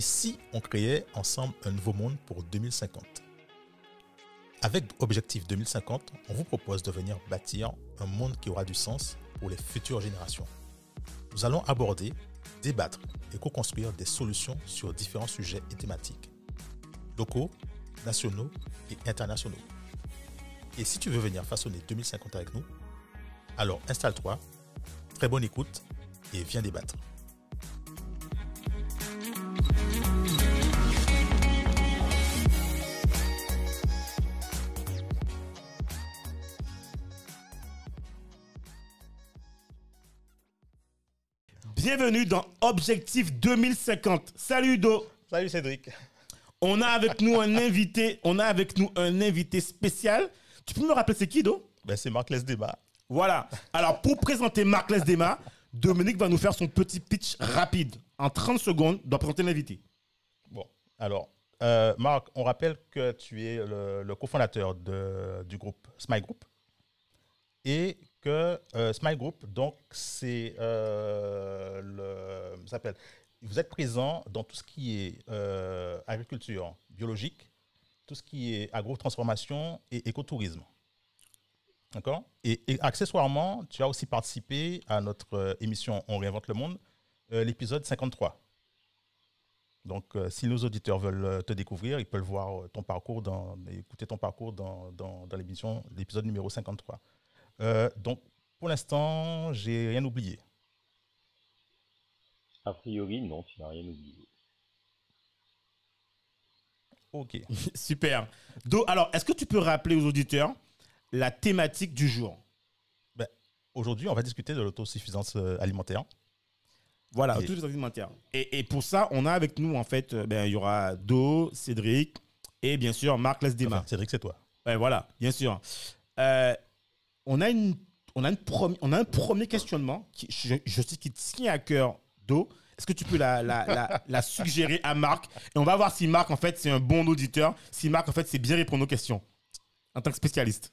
Et si on créait ensemble un nouveau monde pour 2050 Avec Objectif 2050, on vous propose de venir bâtir un monde qui aura du sens pour les futures générations. Nous allons aborder, débattre et co-construire des solutions sur différents sujets et thématiques, locaux, nationaux et internationaux. Et si tu veux venir façonner 2050 avec nous, alors installe-toi, très bonne écoute et viens débattre. Bienvenue dans Objectif 2050. Salut Udo. Salut Cédric. On a avec nous un invité, on a avec nous un invité spécial. Tu peux me rappeler c'est qui Udo ben, C'est Marc Lesdema. Voilà. Alors pour présenter Marc Lesdema, Dominique va nous faire son petit pitch rapide. En 30 secondes, doit présenter l'invité. Bon, alors, euh, Marc, on rappelle que tu es le, cofondateur du groupe Smile Group et que euh, Smile Group, donc, c'est euh, le. s'appelle. Vous êtes présent dans tout ce qui est euh, agriculture biologique, tout ce qui est agro-transformation et écotourisme. D'accord? Et, accessoirement, tu as aussi participé à notre émission On réinvente le monde, l'épisode 53. Donc, si nos auditeurs veulent te découvrir, ils peuvent voir ton parcours, dans, écouter ton parcours dans, dans, dans l'émission, l'épisode numéro 53. Euh, donc, pour l'instant, j'ai rien oublié. A priori, non, tu n'as rien oublié. Ok. Super. Do, alors, est-ce que tu peux rappeler aux auditeurs la thématique du jour? Ben, Aujourd'hui, on va discuter de l'autosuffisance euh, alimentaire. Voilà, l'autosuffisance alimentaire. Et, pour ça, on a avec nous, en fait, euh, ben, il y aura Do, Cédric et bien sûr Marc Lesdema. Cédric, c'est toi. Ouais, voilà, bien sûr. Euh, on a, un premier questionnement, qui, je, qui tient à cœur d'eau. Est-ce que tu peux la, suggérer à Marc? Et on va voir si Marc, en fait, c'est un bon auditeur, si Marc, en fait, c'est bien répondre aux questions, en tant que spécialiste.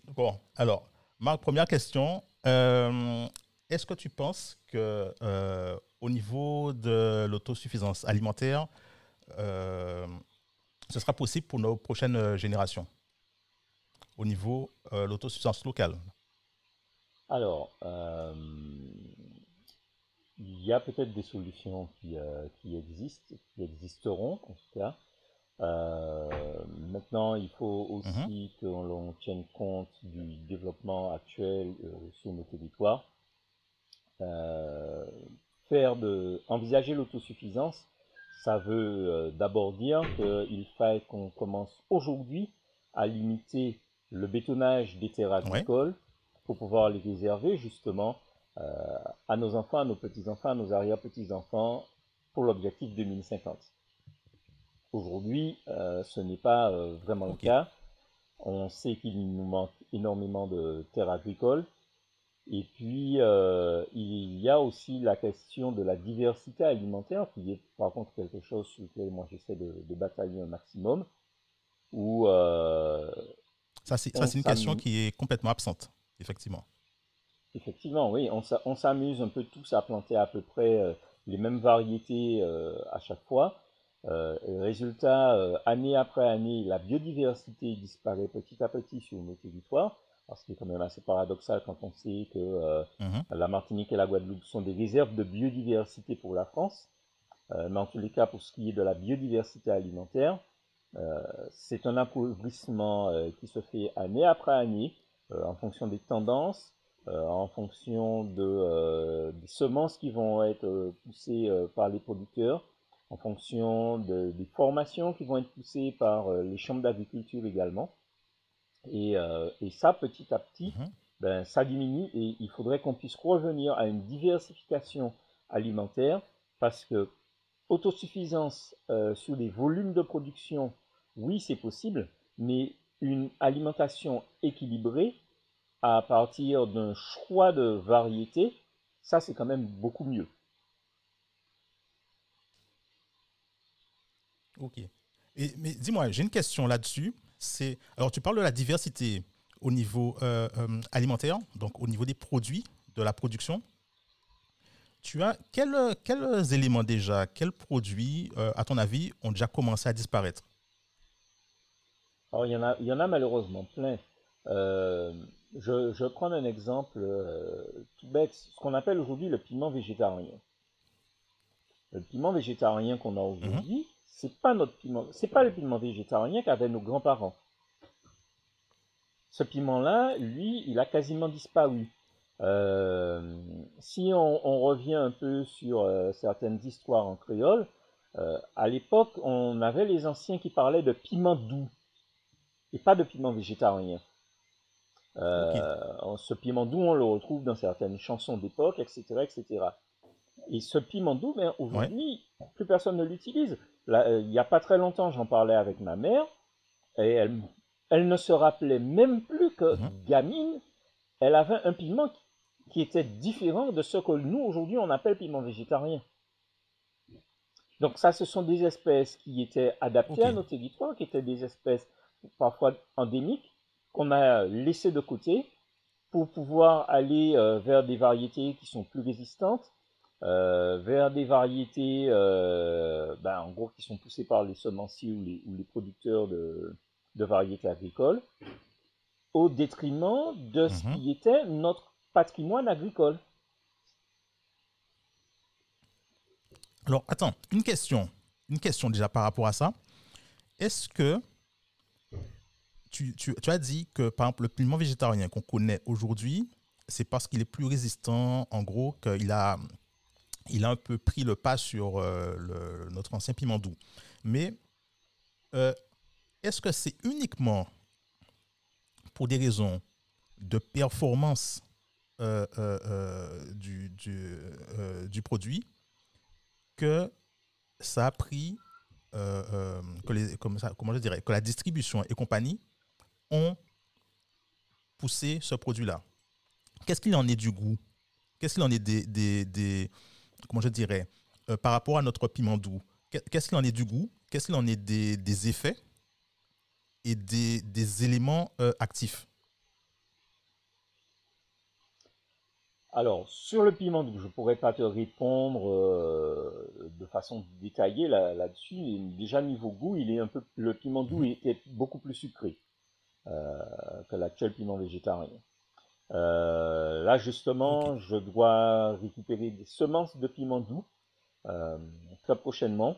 Alors, Marc, première question. Euh, est-ce que tu penses que euh, au niveau de l'autosuffisance alimentaire, euh, ce sera possible pour nos prochaines générations? Au niveau de l'autosuffisance locale alors, euh, il y a peut-être des solutions qui, euh, qui, existent, qui existeront en tout cas. Euh, maintenant, il faut aussi mhm. que l'on tienne compte du développement actuel sur nos territoires. faire de, envisager l'autosuffisance, ça veut d'abord dire qu'il faille qu'on commence aujourd'hui à limiter le bétonnage des terres agricoles pour pouvoir les réserver justement euh, à nos enfants, à nos petits-enfants, à nos arrière-petits-enfants pour l'objectif 2050. Aujourd'hui, euh, ce n'est pas euh, vraiment le cas. On sait qu'il nous manque énormément de terres agricoles. Et puis, il y a aussi la question de la diversité alimentaire, qui est par contre quelque chose sur lequel moi j'essaie de, batailler un maximum. Où, ça, c'est une question qui est complètement absente effectivement. Effectivement, oui. On s'amuse un peu tous à planter à peu près euh, les mêmes variétés euh, à chaque fois. Euh, résultat, année après année, la biodiversité disparaît petit à petit sur nos territoires. Ce qui est quand même assez paradoxal quand on sait que mhm. la Martinique et la Guadeloupe sont des réserves de biodiversité pour la France. mais en tous les cas, pour ce qui est de la biodiversité alimentaire, c'est un appauvrissement qui se fait année après année en fonction des tendances, euh, en fonction de, euh, des semences qui vont être poussées par les producteurs, en fonction des formations qui vont être poussées par les chambres d'agriculture également. Et, ça, petit à petit, mhm. ben, ça diminue et il faudrait qu'on puisse revenir à une diversification alimentaire parce que autosuffisance sur les volumes de production, oui, c'est possible, mais une alimentation équilibrée à partir d'un choix de variété, ça c'est quand même beaucoup mieux. Ok. Mais dis-moi, j'ai une question là-dessus. C'est alors tu parles de la diversité au niveau euh, euh, alimentaire, donc au niveau des produits, de la production. tu as quels, quels éléments déjà, quels produits, euh, à ton avis, ont déjà commencé à disparaître? Alors, il y en a, il y en a malheureusement plein. Euh, je, je vais prendre un exemple euh, tout bête, ce qu'on appelle aujourd'hui le piment végétarien. Le piment végétarien qu'on a aujourd'hui, c'est pas notre piment, c'est pas le piment végétarien qu'avaient nos grands-parents. Ce piment-là, lui, il a quasiment disparu. Euh, si on, on revient un peu sur euh, certaines histoires en créole, euh, à l'époque, on avait les anciens qui parlaient de piment doux et pas de piment végétarien. Euh, Ce piment doux, on le retrouve dans certaines chansons d'époque, etc., etc. Et ce piment doux, ben, aujourd'hui, plus personne ne l'utilise. Euh, Il n'y a pas très longtemps, j'en parlais avec ma mère, et elle, elle ne se rappelait même plus que Mhm. gamine, elle avait un piment qui- qui était différent de ce que nous, aujourd'hui, on appelle piment végétarien. Donc ça, ce sont des espèces qui étaient adaptées à nos territoires, qui étaient des espèces parfois endémiques, qu'on a laissées de côté pour pouvoir aller euh, vers des variétés qui sont plus résistantes, euh, vers des variétés, euh, ben, en gros, qui sont poussées par les semenciers ou les, ou les producteurs de, de variétés agricoles, au détriment de ce Mhm. qui était notre patrimoine agricole. Alors, attends, une question. Une question déjà par rapport à ça. Est-ce que tu, as dit que, par exemple, le piment végétarien qu'on connaît aujourd'hui, c'est parce qu'il est plus résistant, en gros, qu'il a, il a un peu pris le pas sur euh, notre ancien piment doux. Mais euh, est-ce que c'est uniquement pour des raisons de performance euh, du, du, du produit que ça a pris, que comment je dirais, que la distribution et compagnie ont poussé ce produit-là. Qu'est-ce qu'il en est du goût? Qu'est-ce qu'il en est des, des, des- comment je dirais, euh, par rapport à notre piment doux? Qu'est- Qu'est-ce qu'il en est du goût? Qu'est-ce qu'il en est des, des effets et des, des éléments euh, actifs? Alors, sur le piment doux, je ne pourrais pas te répondre euh, de façon détaillée là- là-dessus. Déjà, niveau goût, il est un peu, le piment doux était beaucoup plus sucré que l'actuel piment végétarien. Euh, là, justement, je dois récupérer des semences de piment doux euh, très prochainement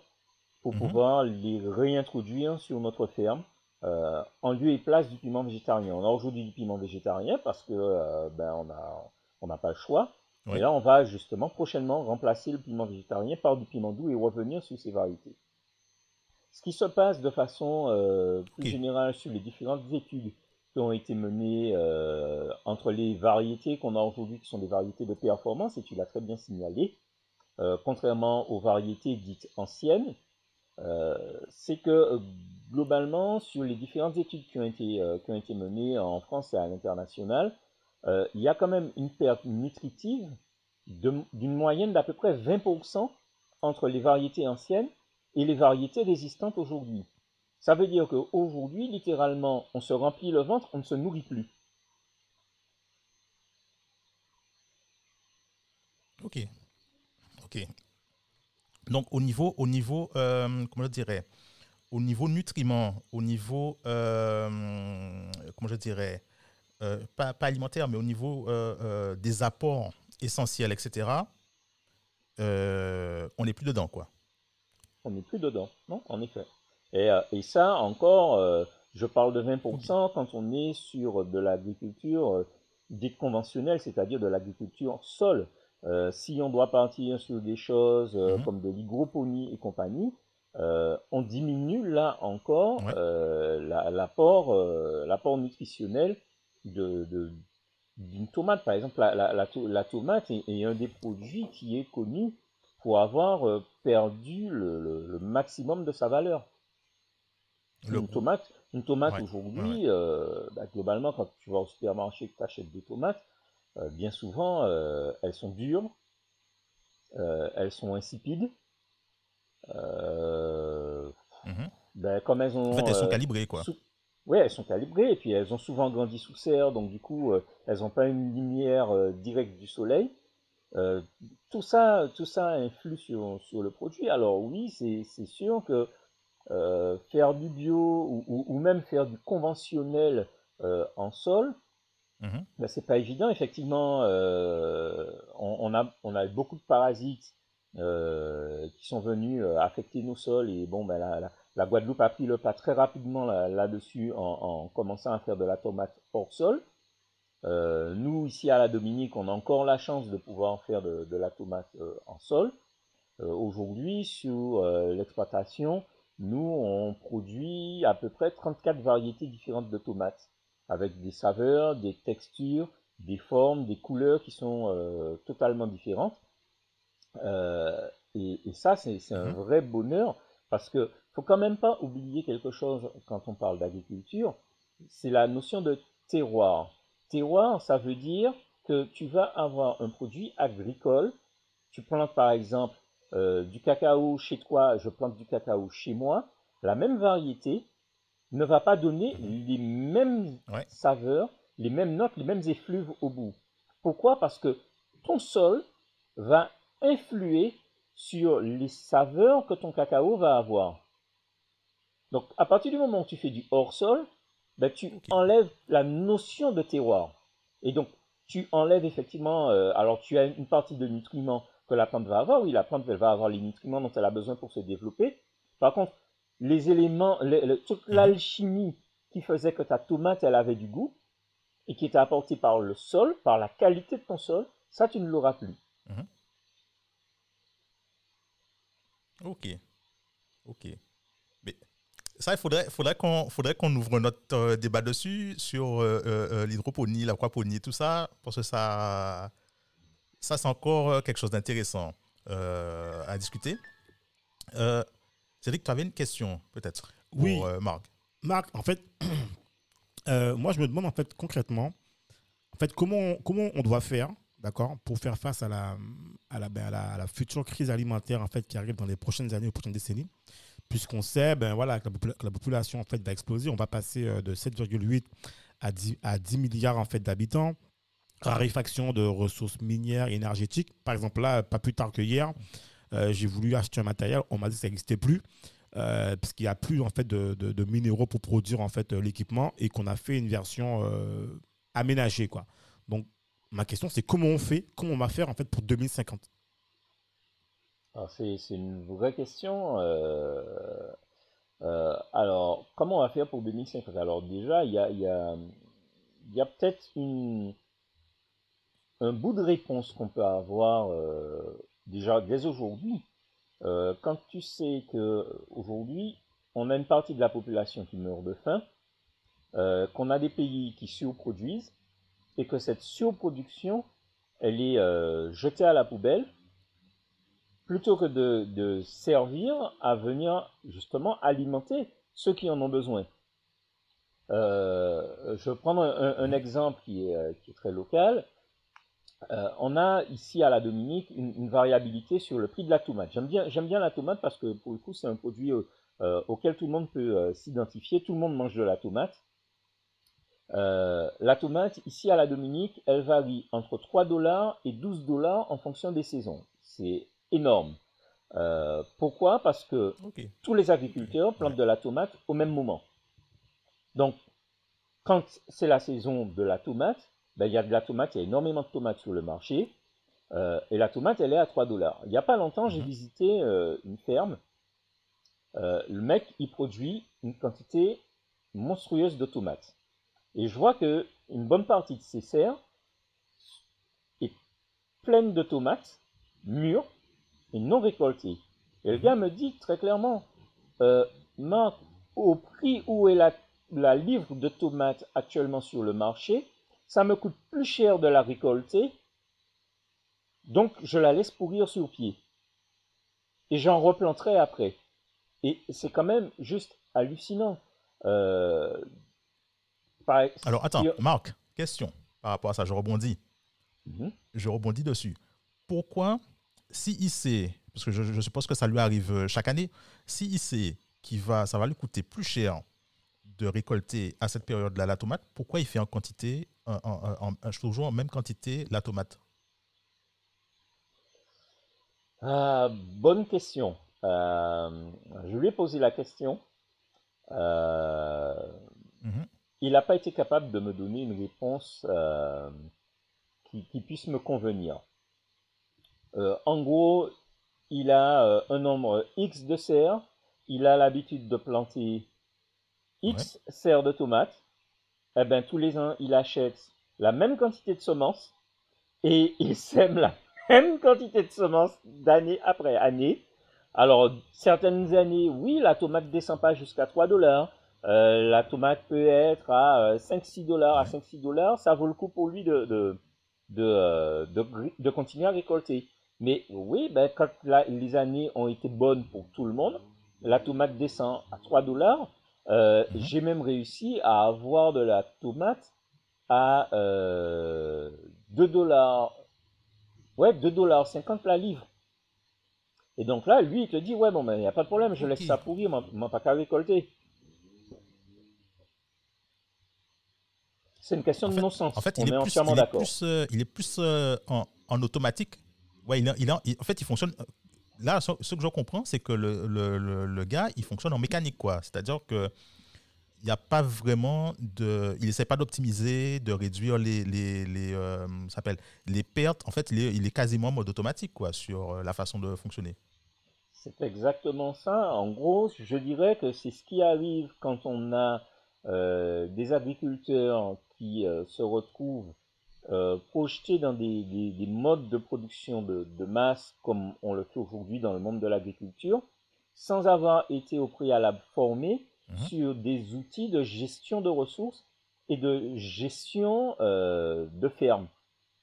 pour Mhm. pouvoir les réintroduire sur notre ferme euh, en lieu et place du piment végétarien. On a aujourd'hui du piment végétarien parce que euh, ben, on a on n'a pas le choix. Oui. Et là, on va justement prochainement remplacer le piment végétarien par du piment doux et revenir sur ces variétés. Ce qui se passe de façon euh, plus générale sur les différentes études qui ont été menées euh, entre les variétés qu'on a aujourd'hui, qui sont des variétés de performance, et tu l'as très bien signalé, euh, contrairement aux variétés dites anciennes, c'est que globalement, sur les différentes études qui ont été, qui ont été menées en France et à l'international, il y a quand même une perte nutritive d'une moyenne d'à peu près 20% entre les variétés anciennes et les variétés résistantes aujourd'hui. Ça veut dire qu'aujourd'hui, littéralement, on se remplit le ventre, on ne se nourrit plus. Ok. Ok. Donc, au niveau, au niveau euh, comment je dirais, au niveau nutriments, au niveau, euh, comment je dirais, euh, pas, pas alimentaire, mais au niveau des apports essentiels, etc., on n'est plus dedans, quoi. On n'est plus dedans, non, en effet. Et, euh, et ça, encore, euh, je parle de 20% quand on est sur de l'agriculture euh, dite conventionnelle, c'est-à-dire de l'agriculture sol. Euh, si on doit partir sur des choses Mhm. comme de l'hygroponie et compagnie, on diminue là encore Ouais. la- l'apport nutritionnel de, de- d'une tomate. Par exemple, la, la- la to- la tomate est, est un des produits qui est connu pour avoir euh, perdu le, le- le maximum de sa valeur. Le une goût. tomate, une tomate Ouais, aujourd'hui, euh, bah, globalement, quand tu vas au supermarché et que tu achètes des tomates, euh, bien souvent, euh, elles sont dures, elles sont insipides. Mhm. ben, comme elles ont. En fait, elles sont calibrées, quoi. sous- Ouais, elles sont calibrées et puis elles ont souvent grandi sous serre, donc du coup, elles n'ont pas une lumière directe du soleil. Tout, ça, tout ça influe sur, sur le produit. Alors oui, c'est sûr que faire du bio ou, même faire du conventionnel en sol, mmh ben, c'est pas évident. Effectivement, on, a, on a beaucoup de parasites qui sont venus affecter nos sols et bon, ben, la, la Guadeloupe a pris le pas très rapidement là-dessus en, commençant à faire de la tomate hors sol. Euh, nous, ici à la Dominique, on a encore la chance de pouvoir faire de, la tomate euh, en sol. Euh, aujourd'hui, sur l'exploitation, nous, on produit à peu près 34 variétés différentes de tomates, avec des saveurs, des textures, des formes, des couleurs qui sont totalement différentes. Et, et, ça, c'est un mmh vrai bonheur parce que faut quand même pas oublier quelque chose quand on parle d'agriculture, c'est la notion de terroir. Terroir, ça veut dire que tu vas avoir un produit agricole. Tu plantes par exemple euh, du cacao chez toi, je plante du cacao chez moi. La même variété ne va pas donner les mêmes saveurs, les mêmes notes, les mêmes effluves au bout. Pourquoi? Parce que ton sol va influer sur les saveurs que ton cacao va avoir. Donc, à partir du moment où tu fais du hors-sol, ben, tu enlèves la notion de terroir. Et donc, tu enlèves effectivement, euh, alors tu as une partie de nutriments que la plante va avoir. Oui, la plante, elle va avoir les nutriments dont elle a besoin pour se développer. Par contre, les éléments, toute mhm. l'alchimie qui faisait que ta tomate, elle avait du goût, et qui était apportée par le sol, par la qualité de ton sol, ça, tu ne l'auras plus. Mhm. Ok. Ok. Ça, il faudrait, faudrait qu'on ouvre notre euh, débat dessus sur euh, euh, l'hydroponie, l'aquaponie, tout ça, parce que ça, ça c'est encore quelque chose d'intéressant à discuter. Cédric, tu avais une question, peut-être, pour oui. Marc. Marc, en fait, moi, je me demande, en fait, concrètement, en fait, comment, comment on doit faire d'accord, pour faire face à la, à la, ben, à, la, future crise alimentaire en fait, qui arrive dans les prochaines années ou prochaines décennies, puisqu'on sait ben, voilà, que, la, population en fait, va exploser. On va passer euh, de 7,8 à 10, à 10 milliards en fait, d'habitants. Raréfaction de ressources minières et énergétiques. Par exemple, là, pas plus tard que hier, euh, j'ai voulu acheter un matériel, on m'a dit que ça n'existait plus. Euh, parce qu'il n'y a plus en fait de, de, minéraux pour produire en fait l'équipement et qu'on a fait une version aménagée quoi. Donc ma question, c'est comment on fait, comment on va faire en fait pour 2050 C'est une vraie question. Euh, euh, alors, comment on va faire pour 2050 Alors déjà, il y a, y a, peut-être un bout de réponse qu'on peut avoir euh, déjà dès aujourd'hui. quand tu sais que aujourd'hui, on a une partie de la population qui meurt de faim, qu'on a des pays qui surproduisent, et que cette surproduction, elle est jetée à la poubelle, plutôt que de, servir à venir justement alimenter ceux qui en ont besoin. Euh, je vais prendre un, exemple qui est, euh, qui est, très local. on a ici à la Dominique une, variabilité sur le prix de la tomate. J'aime bien, la tomate parce que pour le coup c'est un produit auquel tout le monde peut s'identifier. Tout le monde mange de la tomate. Euh, la tomate, ici à la Dominique, elle varie entre 3 dollars et 12 dollars en fonction des saisons. C'est énorme. Euh, pourquoi? Parce que tous les agriculteurs plantent de la tomate au même moment. Donc, quand c'est la saison de la tomate, ben, il y a de la tomate, il y a énormément de tomates sur le marché. Euh, et la tomate, elle est à 3 dollars. Il n'y a pas longtemps, j'ai mhm. visité une ferme. le mec, il produit une quantité monstrueuse de tomates. Et je vois que une bonne partie de ces serres est pleine de tomates mûres et non récoltées. Et le gars me dit très clairement, euh, Marc, au prix où est la, la livre de tomates actuellement sur le marché, ça me coûte plus cher de la récolter, donc je la laisse pourrir sur pied. Et j'en replanterai après. Et c'est quand même juste hallucinant. Euh, alors, attends, Marc, question par rapport à ça, je rebondis. Mhm. Je rebondis dessus. Pourquoi, si il sait, parce que je, suppose que ça lui arrive euh, chaque année, si il sait qu'il va, ça va lui coûter plus cher de récolter à cette période-là la tomate, pourquoi il fait en quantité, en, toujours en même quantité la tomate? Ah, bonne question. Euh, je lui ai posé la question. Euh, Mhm. il n'a pas été capable de me donner une réponse euh, qui, qui puisse me convenir. Euh, en gros, il a euh, un nombre X de serres, il a l'habitude de planter X serres de tomates. Eh ben, tous les ans, il achète la même quantité de semences et il sème la même quantité de semences d'année après année. Alors, certaines années, oui, la tomate descend pas jusqu'à 3 dollars. Euh, la tomate peut être à 5-6 dollars. À 5-6 dollars, ça vaut le coup pour lui de, de, de, de continuer à récolter. Mais oui, ben, quand la- les années ont été bonnes pour tout le monde, la tomate descend à 3 dollars. Euh, Mhm. J'ai même réussi à avoir de la tomate à euh, 2 dollars. Ouais, 2 dollars 50 la livre. Et donc là, lui, il te dit, ouais, bon, ben, il n'y a pas de problème, je laisse ça pourrir, moi, pas qu'à récolter. C'est une question En de non-sens. En fait, On il est, est plus, entièrement il est d'accord. plus, euh, il est plus euh, en, en automatique. Ouais, il en- fait, il fonctionne. euh, Là, ce, que je comprends, c'est que le, le, le- gars, il fonctionne en mécanique, quoi. C'est-à-dire que il n'y a pas vraiment de. Il essaie pas d'optimiser, de réduire les, les, les, euh, les pertes. En fait, il est, quasiment en mode automatique, quoi, sur euh, la façon de fonctionner. C'est exactement ça. En gros, je dirais que c'est ce qui arrive quand on a des agriculteurs qui se retrouvent euh, projetés dans des, des- des modes de production de, de masse comme on le fait aujourd'hui dans le monde de l'agriculture, sans avoir été au préalable formés Mhm. sur des outils de gestion de ressources et de gestion euh, de ferme.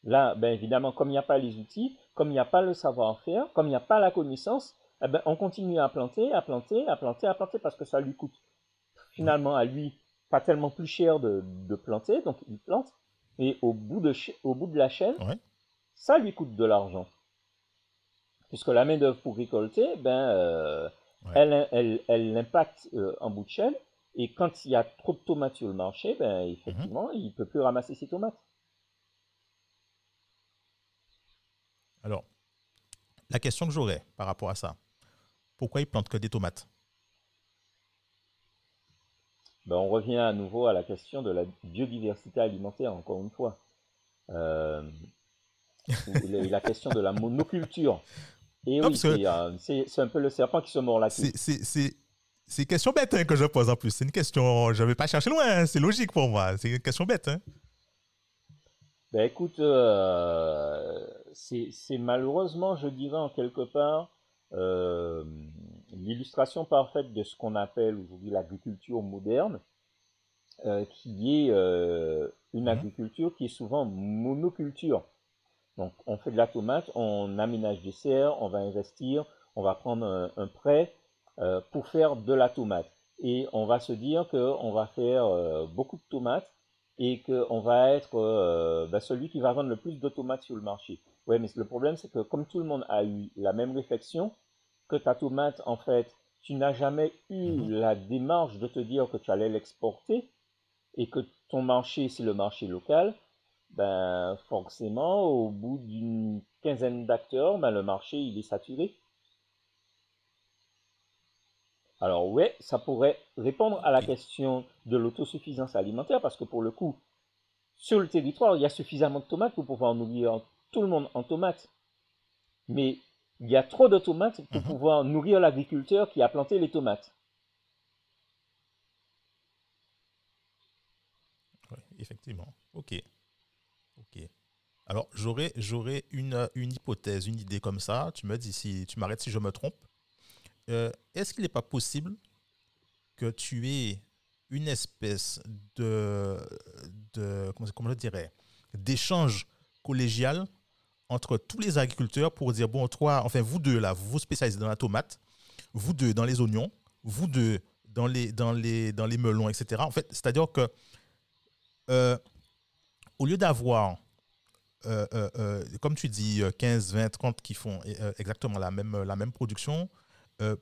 Là, ben évidemment, comme il n'y a pas les outils, comme il n'y a pas le savoir-faire, comme il n'y a pas la connaissance, eh ben, on continue à planter, à planter, à planter, à planter parce que ça lui coûte finalement à lui pas tellement plus cher de, de planter, donc il plante, et au bout de, au bout de la chaîne, Ouais. ça lui coûte de l'argent. Puisque la main-d'œuvre pour récolter, ben, euh, Ouais. elle, elle, elle l'impacte euh, en bout de chaîne, et quand il y a trop de tomates sur le marché, ben, effectivement, il ne peut plus ramasser ses tomates. Alors, la question que j'aurais par rapport à ça, pourquoi il plante que des tomates? Ben, on revient à nouveau à la question de la biodiversité alimentaire, encore une fois. Euh, la question de la monoculture. Et Non, oui, c'est euh, c'est- un peu le serpent qui se mord la queue. C'est- une question bête hein, que je pose en plus. C'est une question, je ne vais pas chercher loin, hein, c'est logique pour moi. C'est une question bête. hein. Ben écoute, euh, c'est c'est malheureusement, je dirais en quelque part, euh, l'illustration parfaite de ce qu'on appelle aujourd'hui l'agriculture moderne, euh, qui est euh, une Mhm. agriculture qui est souvent monoculture. Donc on fait de la tomate, on aménage des serres, on va investir, on va prendre un, un prêt euh, pour faire de la tomate. Et on va se dire qu'on va faire beaucoup de tomates et qu'on va être ben, celui qui va vendre le plus de tomates sur le marché. Ouais, mais le problème, c'est que comme tout le monde a eu la même réflexion, que ta tomate, en fait, tu n'as jamais eu Mhm. la démarche de te dire que tu allais l'exporter et que ton marché, c'est le marché local, ben forcément, au bout d'une quinzaine d'acteurs, ben, le marché, il est saturé. Alors ouais, ça pourrait répondre à la question de l'autosuffisance alimentaire parce que pour le coup, sur le territoire, il y a suffisamment de tomates pour pouvoir nourrir tout le monde en tomates. Mais il y a trop de tomates pour Mhm. pouvoir nourrir l'agriculteur qui a planté les tomates. Ouais, effectivement. Ok. Ok. Alors, j'aurais, j'aurais une, une hypothèse, une idée comme ça. Tu me dis si tu m'arrêtes si je me trompe. Euh, est-ce qu'il n'est pas possible que tu aies une espèce de, de comment, comment je dirais, d'échange collégial entre tous les agriculteurs pour dire bon, toi, enfin vous deux là, vous vous spécialisez dans la tomate, vous deux dans les oignons, vous deux dans les, dans les, dans les melons, etc. En fait, c'est-à-dire que euh, au lieu d'avoir, euh, euh, comme tu dis, euh, 15, 20, 30 qui font exactement la même, la même production,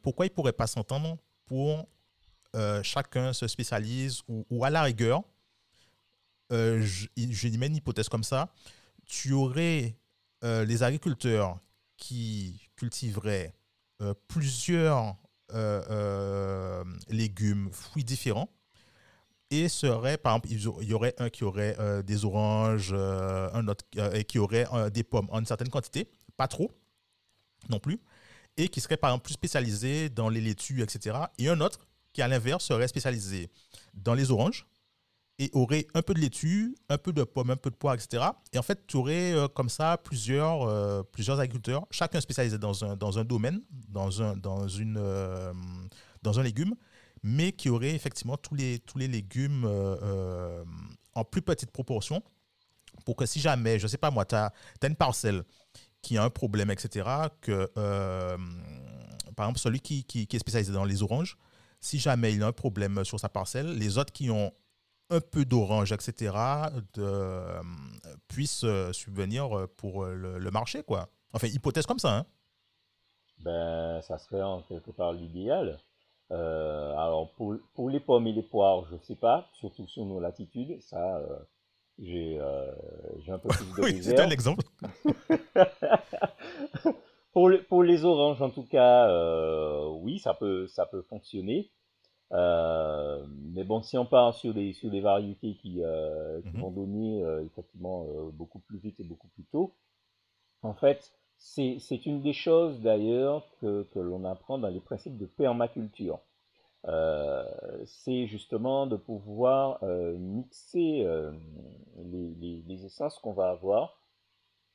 pourquoi ils ne pourraient pas s'entendre pour chacun se spécialise ou, à la rigueur, je, je même une hypothèse comme ça, tu aurais euh, les agriculteurs qui cultiveraient euh, plusieurs euh, légumes, fruits différents. Et serait, par exemple, il y aurait un qui aurait des oranges, un autre qui aurait des pommes en une certaine quantité, pas trop non plus, et qui serait par exemple plus spécialisé dans les laitues, etc. Et un autre qui, à l'inverse, serait spécialisé dans les oranges, et aurait un peu de laitue, un peu de pommes, un peu de poire, etc. Et en fait, tu aurais euh, comme ça plusieurs, euh, plusieurs agriculteurs, chacun spécialisé dans un, dans un domaine, dans un, dans, une, euh, dans un légume, mais qui aurait effectivement tous les, tous les légumes en plus petite proportion pour que si jamais, je ne sais pas moi, tu as, une parcelle qui a un problème, etc., que par exemple celui qui, qui, qui est spécialisé dans les oranges, si jamais il a un problème sur sa parcelle, les autres qui ont un peu d'orange, etc., de, euh, puissent euh, subvenir euh, pour le, marché, quoi. Enfin, hypothèse comme ça, hein. Ben, ça serait en quelque part l'idéal. alors, pour, pour, les pommes et les poires, je ne sais pas, surtout sur nos latitudes, ça, j'ai un peu plus de Oui, c'est un exemple. pour, pour, les oranges, en tout cas, oui, ça peut, ça peut fonctionner. Euh, mais bon, si on part sur des, sur des variétés qui, euh, qui mhm. vont donner euh, effectivement beaucoup plus vite et beaucoup plus tôt, en fait, c'est une des choses d'ailleurs que, que l'on apprend dans les principes de permaculture. c'est justement de pouvoir mixer les, les, les, essences qu'on va avoir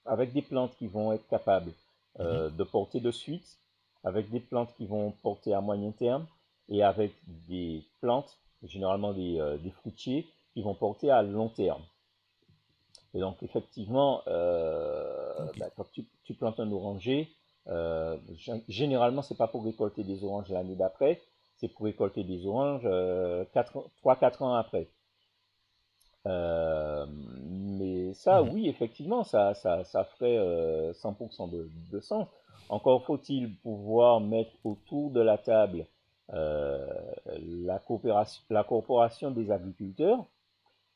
avec des plantes qui vont être capables mhm. de porter de suite, avec des plantes qui vont porter à moyen terme, et avec des plantes, généralement des, euh, des, fruitiers, qui vont porter à long terme. Et donc effectivement, euh, bah, quand tu, tu, plantes un oranger, euh, généralement c'est pas pour récolter des oranges l'année d'après, c'est pour récolter des oranges 3-4 ans après. Euh, mais ça, mhm. oui, effectivement, ça, ça, ça ferait 100% de, de, sens. Encore faut-il pouvoir mettre autour de la table euh, la, coopération, la corporation des agriculteurs.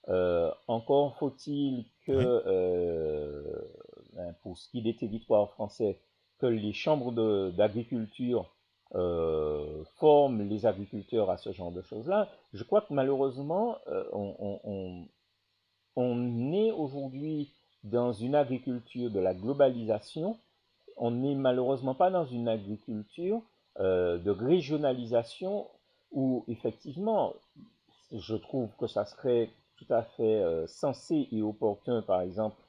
Euh, encore faut-il que, euh, ben, pour ce qui est des territoires français, que les chambres d'agriculture forment les agriculteurs à ce genre de choses-là. Je crois que malheureusement, on, on, on, est aujourd'hui dans une agriculture de la globalisation. On n'est malheureusement pas dans une agriculture euh, de régionalisation où effectivement, je trouve que ça serait tout à fait euh, sensé et opportun, par exemple,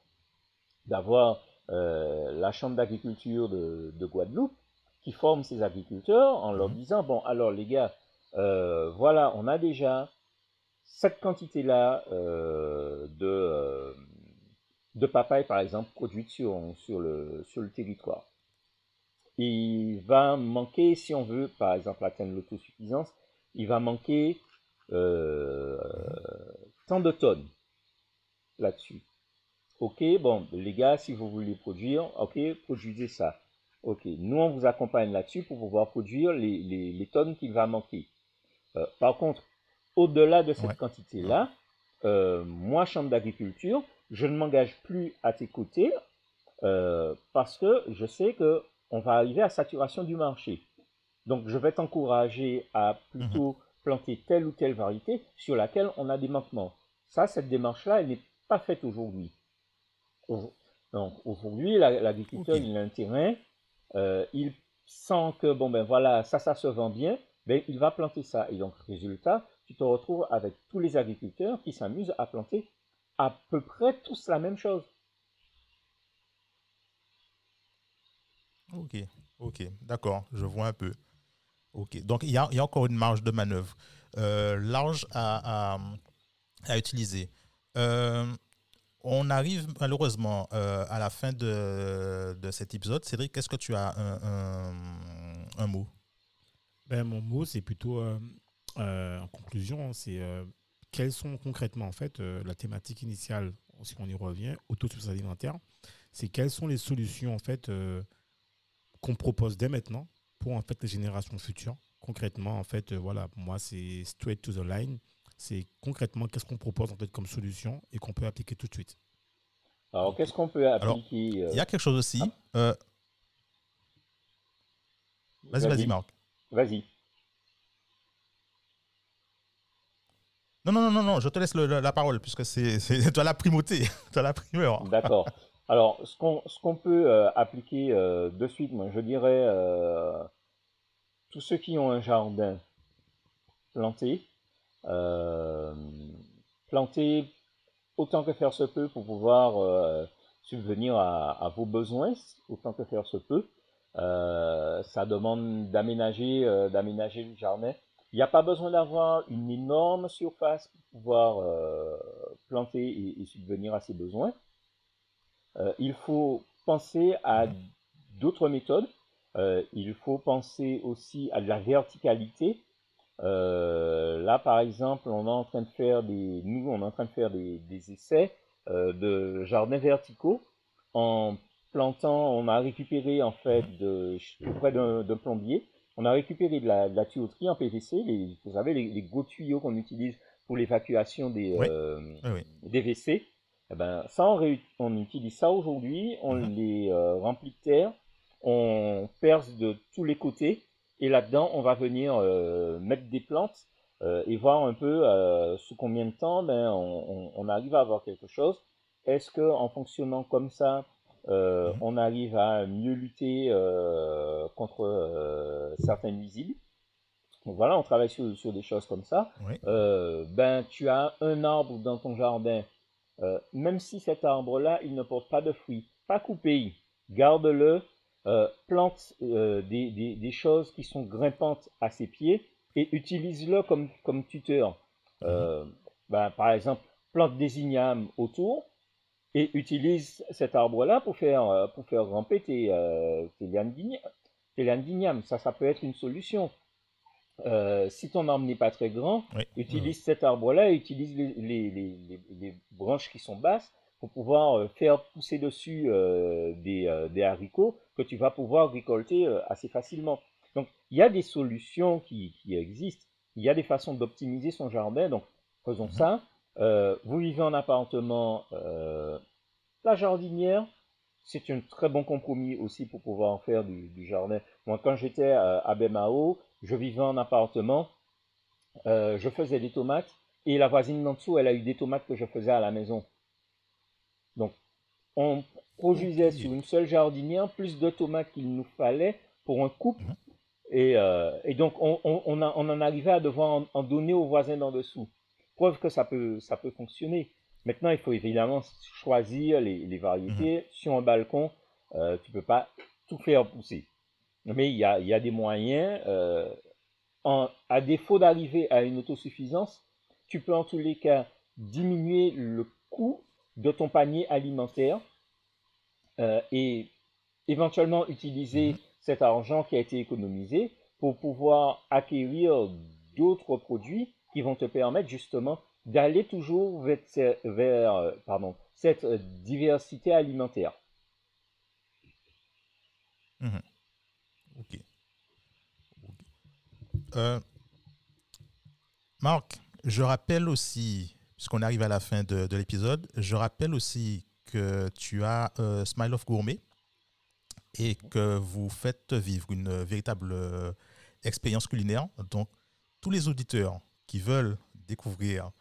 d'avoir euh, la Chambre d'agriculture de, Guadeloupe qui forme ces agriculteurs en leur mhm. disant, bon, alors les gars, voilà, on a déjà cette quantité-là de, de papaye, par exemple, produite sur, sur, le, sur le territoire il va manquer, si on veut, par exemple, atteindre l'autosuffisance, il va manquer euh, tant de tonnes là-dessus. Ok, bon, les gars, si vous voulez produire, ok, produisez ça. Ok, nous, on vous accompagne là-dessus pour pouvoir produire les, les, tonnes qu'il va manquer. Euh, par contre, au-delà de cette quantité-là, euh, moi, Chambre d'agriculture, je ne m'engage plus à tes côtés parce que je sais que on va arriver à saturation du marché. Donc, je vais t'encourager à plutôt mhm. planter telle ou telle variété sur laquelle on a des manquements. Ça, cette démarche-là, elle n'est pas faite aujourd'hui. Donc, aujourd'hui, l'agriculteur, il a un terrain, euh, il sent que, bon, ben voilà, ça, ça se vend bien, ben, il va planter ça. Et donc, résultat, tu te retrouves avec tous les agriculteurs qui s'amusent à planter à peu près tous la même chose. Ok, ok, d'accord, je vois un peu. Ok, donc il y a, encore une marge de manœuvre euh, large à, utiliser. Euh, on arrive malheureusement euh, à la fin de, cet épisode. Cédric, est-ce que tu as un, mot? Ben, Mon mot, c'est plutôt en conclusion, c'est quelles sont concrètement en fait la thématique initiale, si on y revient, autosuffisance alimentaire, c'est quelles sont les solutions en fait qu'on propose dès maintenant pour en fait les générations futures. Concrètement, en fait, euh, voilà, moi c'est straight to the line. C'est concrètement qu'est-ce qu'on propose en fait comme solution et qu'on peut appliquer tout de suite. Alors, qu'est-ce qu'on peut appliquer euh, Il y a quelque chose aussi. Ah. Euh, Vas-y, vas-y, Marc. Vas-y. Non, non, non, non, je te laisse la parole puisque c'est toi la primauté, toi la primeur. D'accord. Alors, ce qu'on peut euh, appliquer euh, de suite, moi, je dirais, euh, tous ceux qui ont un jardin planté, planter autant que faire se peut pour pouvoir subvenir à, vos besoins, autant que faire se peut. ça demande d'aménager d'aménager le jardin il n'y a pas besoin d'avoir une énorme surface pour pouvoir planter et, subvenir à ses besoins. Euh, il faut penser à d'autres méthodes. Euh, il faut penser aussi à de la verticalité. là, par exemple, on est en train de faire des, nous, on est en train de faire des, essais de jardins verticaux en plantant. On a récupéré en fait de, auprès d'un plombier on a récupéré de la, tuyauterie en PVC, vous savez, les, gros tuyaux qu'on utilise pour l'évacuation des, euh, des WC. Eh ben, ça, on, utilise ça aujourd'hui, on mhm. les euh, remplit de terre, on perce de tous les côtés, et là-dedans, on va venir euh, mettre des plantes et voir un peu sous combien de temps ben, on, arrive à avoir quelque chose. Est-ce que en fonctionnant comme ça, euh, mhm. on arrive à mieux lutter euh, contre euh, certains nuisibles. Donc voilà, on travaille sur, des choses comme ça. ben, tu as un arbre dans ton jardin, même si cet arbre-là, il ne porte pas de fruits, pas coupé, garde-le, plante des, choses qui sont grimpantes à ses pieds et utilise-le comme, comme tuteur. Mhm. Ben, par exemple, plante des ignames autour, et utilise cet arbre-là pour faire, euh, pour faire ramper tes, euh, tes lianes d'igname. Ça, ça peut être une solution. Euh, si ton arbre n'est pas très grand, utilise cet arbre-là et utilise les, les, les, les, branches qui sont basses pour pouvoir faire pousser dessus des, des, haricots que tu vas pouvoir récolter assez facilement. Donc, il y a des solutions qui, qui existent. Il y a des façons d'optimiser son jardin. Donc, faisons mhm. ça. Euh, vous vivez en appartement, euh, la jardinière, c'est un très bon compromis aussi pour pouvoir en faire du, jardin. Moi, quand j'étais à Bemao, je vivais en appartement, euh, je faisais des tomates et la voisine d'en dessous, elle a eu des tomates que je faisais à la maison. Donc, on produisait sur une seule jardinière plus de tomates qu'il nous fallait pour un couple. Mhm. Et, donc, on, en arrivait à devoir en donner aux voisins d'en dessous preuve que ça peut, ça peut fonctionner. Maintenant, il faut évidemment choisir les, variétés. Mhm. Sur un balcon, euh, tu ne peux pas tout faire pousser. Mais il y a, y a des moyens. Euh, à défaut d'arriver à une autosuffisance, tu peux en tous les cas diminuer le coût de ton panier alimentaire euh, et éventuellement utiliser mhm. cet argent qui a été économisé pour pouvoir acquérir d'autres produits qui vont te permettre justement d'aller toujours vers, vers pardon, cette diversité alimentaire. Mhm. Ok. Euh, Marc, je rappelle aussi, puisqu'on arrive à la fin de, l'épisode, je rappelle aussi que tu as euh, Smile of Gourmet et que vous faites vivre une véritable euh, expérience culinaire. Donc, tous les auditeurs qui veulent découvrir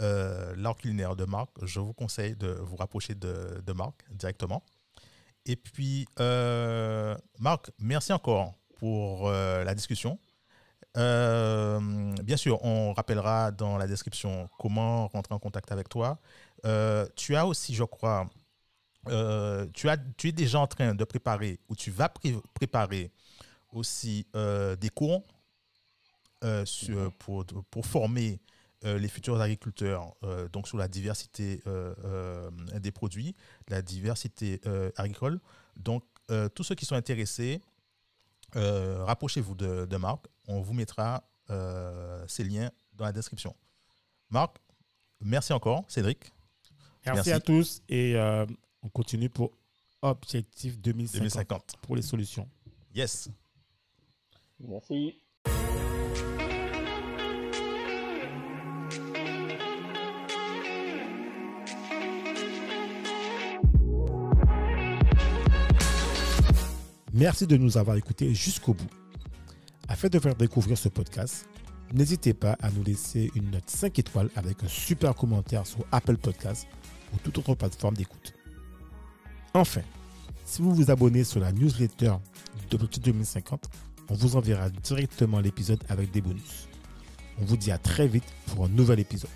l'art culinaire de Marc, je vous conseille de vous rapprocher de Marc directement. Et puis, euh, Marc, merci encore pour euh, la discussion. bien sûr, on rappellera dans la description comment rentrer en contact avec toi. tu as aussi, je crois, tu, as, tu es déjà en train de préparer ou tu vas préparer aussi des cours euh, pour, pour, former euh, les futurs agriculteurs euh, donc sur la diversité des produits, la diversité agricole. Donc, tous ceux qui sont intéressés, rapprochez-vous de, de, Marc. On vous mettra ces liens dans la description. Marc, merci encore. Cédric. Merci, à tous et on continue pour Objectif 2050, 2050 pour les solutions. Yes. Merci. Merci de nous avoir écoutés jusqu'au bout. Afin de faire découvrir ce podcast, n'hésitez pas à nous laisser une note 5 étoiles avec un super commentaire sur Apple Podcasts ou toute autre plateforme d'écoute. Enfin, si vous vous abonnez sur la newsletter d'Objectif 2050, on vous enverra directement l'épisode avec des bonus. On vous dit à très vite pour un nouvel épisode.